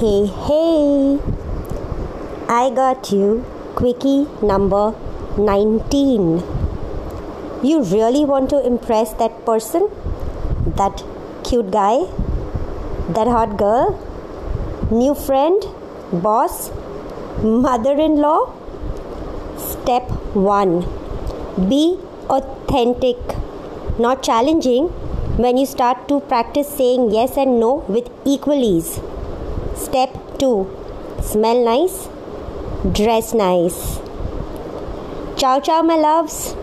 Hey, hey, I got you quickie number 19. You really want to impress that person? That cute guy? That hot girl? New friend? Boss? Mother in law? Step 1 Be authentic, not challenging when you start to practice saying yes and no with equal ease. Step 2 Smell nice, dress nice. Ciao, ciao, my loves.